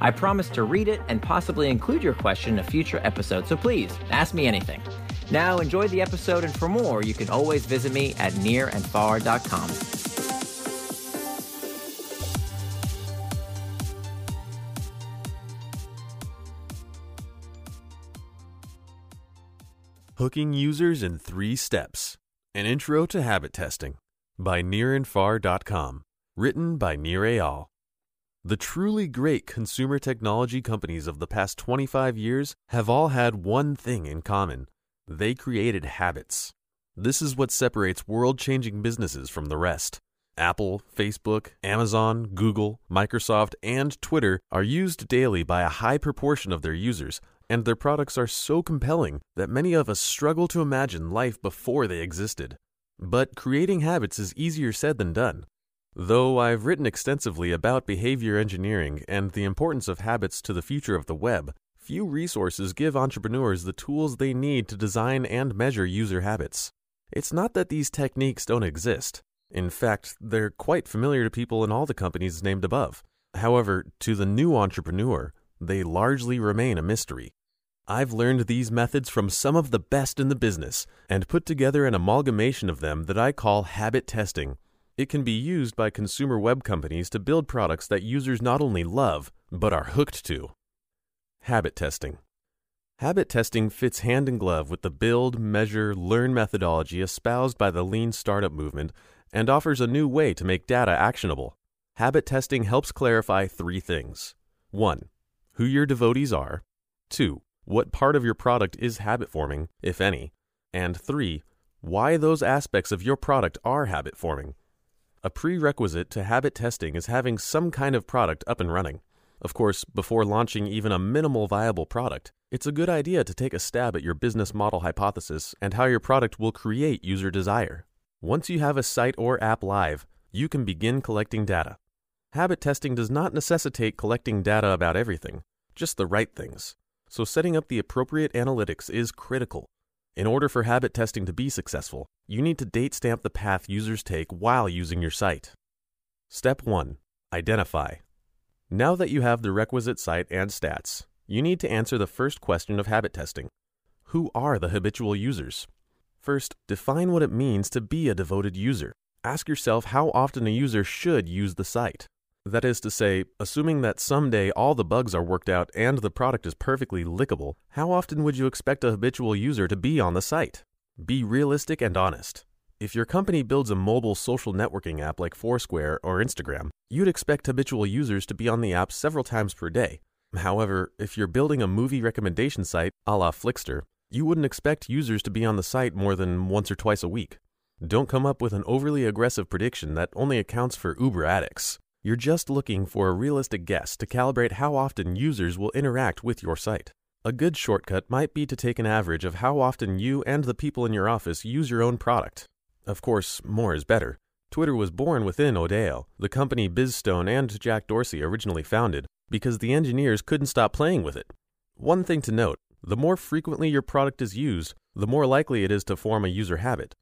I promise to read it and possibly include your question in a future episode, so please ask me anything. Now, enjoy the episode, and for more, you can always visit me at nirandfar.com. Hooking Users in Three Steps An Intro to Habit Testing by nirandfar.com. Written by Nir Eyal. The truly great consumer technology companies of the past 25 years have all had one thing in common they created habits. This is what separates world changing businesses from the rest. Apple, Facebook, Amazon, Google, Microsoft, and Twitter are used daily by a high proportion of their users and their products are so compelling that many of us struggle to imagine life before they existed. But creating habits is easier said than done. Though I've written extensively about behavior engineering and the importance of habits to the future of the web, few resources give entrepreneurs the tools they need to design and measure user habits. It's not that these techniques don't exist. In fact, they're quite familiar to people in all the companies named above. However, to the new entrepreneur, they largely remain a mystery. I've learned these methods from some of the best in the business and put together an amalgamation of them that I call habit testing. It can be used by consumer web companies to build products that users not only love, but are hooked to. Habit testing. Habit testing fits hand in glove with the build, measure, learn methodology espoused by the lean startup movement and offers a new way to make data actionable. Habit testing helps clarify three things 1. Who your devotees are, 2 what part of your product is habit forming, if any, and three, why those aspects of your product are habit forming. A prerequisite to habit testing is having some kind of product up and running. Of course, before launching even a minimal viable product, it's a good idea to take a stab at your business model hypothesis and how your product will create user desire. Once you have a site or app live, you can begin collecting data. Habit testing does not necessitate collecting data about everything, just the right things so setting up the appropriate analytics is critical. In order for habit testing to be successful, you need to date stamp the path users take while using your site. Step 1 Identify. Now that you have the requisite site and stats, you need to answer the first question of habit testing Who are the habitual users? First, define what it means to be a devoted user. Ask yourself how often a user should use the site. That is to say, assuming that someday all the bugs are worked out and the product is perfectly lickable, how often would you expect a habitual user to be on the site? Be realistic and honest. If your company builds a mobile social networking app like Foursquare or Instagram, you'd expect habitual users to be on the app several times per day. However, if you're building a movie recommendation site a la Flixster, you wouldn't expect users to be on the site more than once or twice a week. Don't come up with an overly aggressive prediction that only accounts for Uber addicts. You're just looking for a realistic guess to calibrate how often users will interact with your site. A good shortcut might be to take an average of how often you and the people in your office use your own product. Of course, more is better. Twitter was born within Odeo, the company Biz Stone and Jack Dorsey originally founded, because the engineers couldn't stop playing with it. One thing to note the more frequently your product is used, the more likely it is to form a user habit.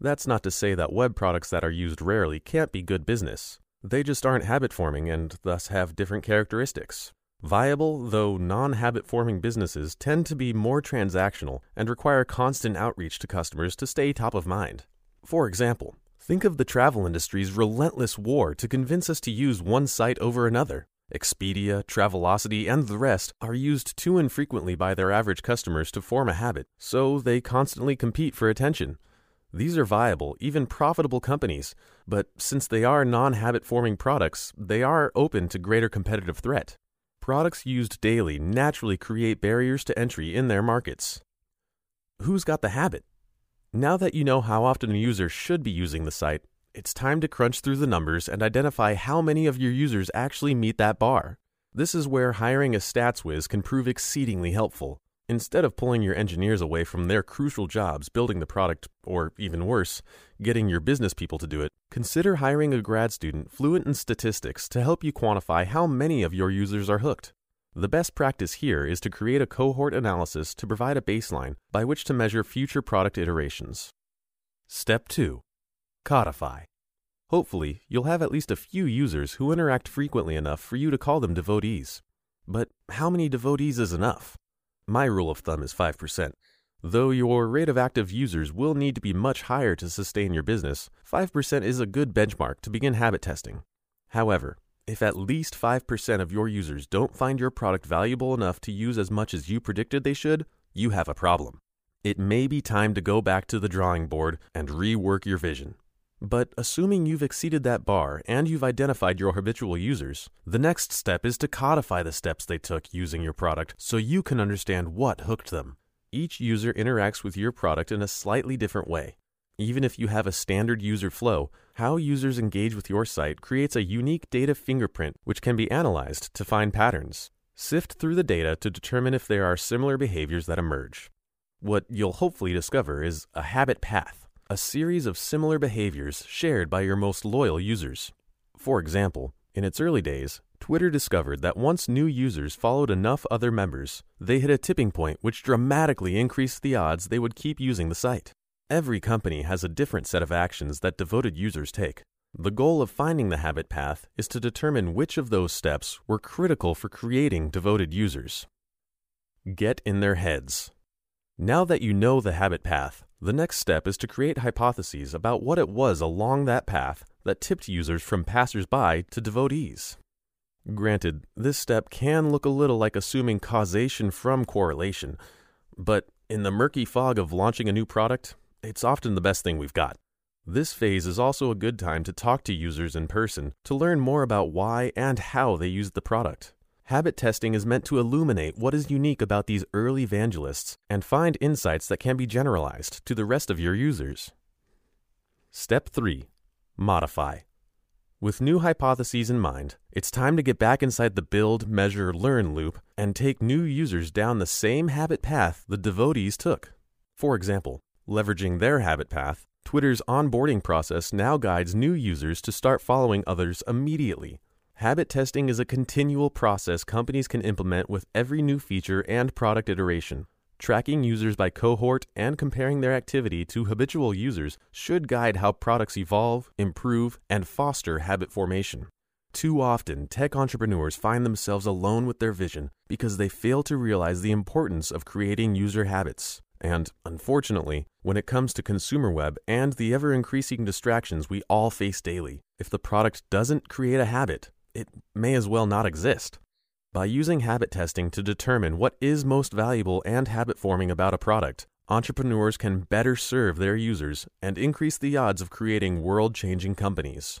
That's not to say that web products that are used rarely can't be good business. They just aren't habit forming and thus have different characteristics. Viable, though non habit forming businesses tend to be more transactional and require constant outreach to customers to stay top of mind. For example, think of the travel industry's relentless war to convince us to use one site over another. Expedia, Travelocity, and the rest are used too infrequently by their average customers to form a habit, so they constantly compete for attention. These are viable, even profitable companies, but since they are non habit forming products, they are open to greater competitive threat. Products used daily naturally create barriers to entry in their markets. Who's got the habit? Now that you know how often a user should be using the site, it's time to crunch through the numbers and identify how many of your users actually meet that bar. This is where hiring a stats whiz can prove exceedingly helpful. Instead of pulling your engineers away from their crucial jobs building the product, or even worse, getting your business people to do it, consider hiring a grad student fluent in statistics to help you quantify how many of your users are hooked. The best practice here is to create a cohort analysis to provide a baseline by which to measure future product iterations. Step 2 Codify. Hopefully, you'll have at least a few users who interact frequently enough for you to call them devotees. But how many devotees is enough? My rule of thumb is 5%. Though your rate of active users will need to be much higher to sustain your business, 5% is a good benchmark to begin habit testing. However, if at least 5% of your users don't find your product valuable enough to use as much as you predicted they should, you have a problem. It may be time to go back to the drawing board and rework your vision. But assuming you've exceeded that bar and you've identified your habitual users, the next step is to codify the steps they took using your product so you can understand what hooked them. Each user interacts with your product in a slightly different way. Even if you have a standard user flow, how users engage with your site creates a unique data fingerprint which can be analyzed to find patterns. Sift through the data to determine if there are similar behaviors that emerge. What you'll hopefully discover is a habit path a series of similar behaviors shared by your most loyal users. For example, in its early days, Twitter discovered that once new users followed enough other members, they hit a tipping point which dramatically increased the odds they would keep using the site. Every company has a different set of actions that devoted users take. The goal of finding the habit path is to determine which of those steps were critical for creating devoted users. Get in their heads. Now that you know the habit path, the next step is to create hypotheses about what it was along that path that tipped users from passersby to devotees. Granted, this step can look a little like assuming causation from correlation, but in the murky fog of launching a new product, it's often the best thing we've got. This phase is also a good time to talk to users in person to learn more about why and how they used the product. Habit testing is meant to illuminate what is unique about these early evangelists and find insights that can be generalized to the rest of your users. Step 3 Modify. With new hypotheses in mind, it's time to get back inside the build, measure, learn loop and take new users down the same habit path the devotees took. For example, leveraging their habit path, Twitter's onboarding process now guides new users to start following others immediately Habit testing is a continual process companies can implement with every new feature and product iteration. Tracking users by cohort and comparing their activity to habitual users should guide how products evolve, improve, and foster habit formation. Too often, tech entrepreneurs find themselves alone with their vision because they fail to realize the importance of creating user habits. And unfortunately, when it comes to consumer web and the ever increasing distractions we all face daily, if the product doesn't create a habit, it may as well not exist. By using habit testing to determine what is most valuable and habit forming about a product, entrepreneurs can better serve their users and increase the odds of creating world changing companies.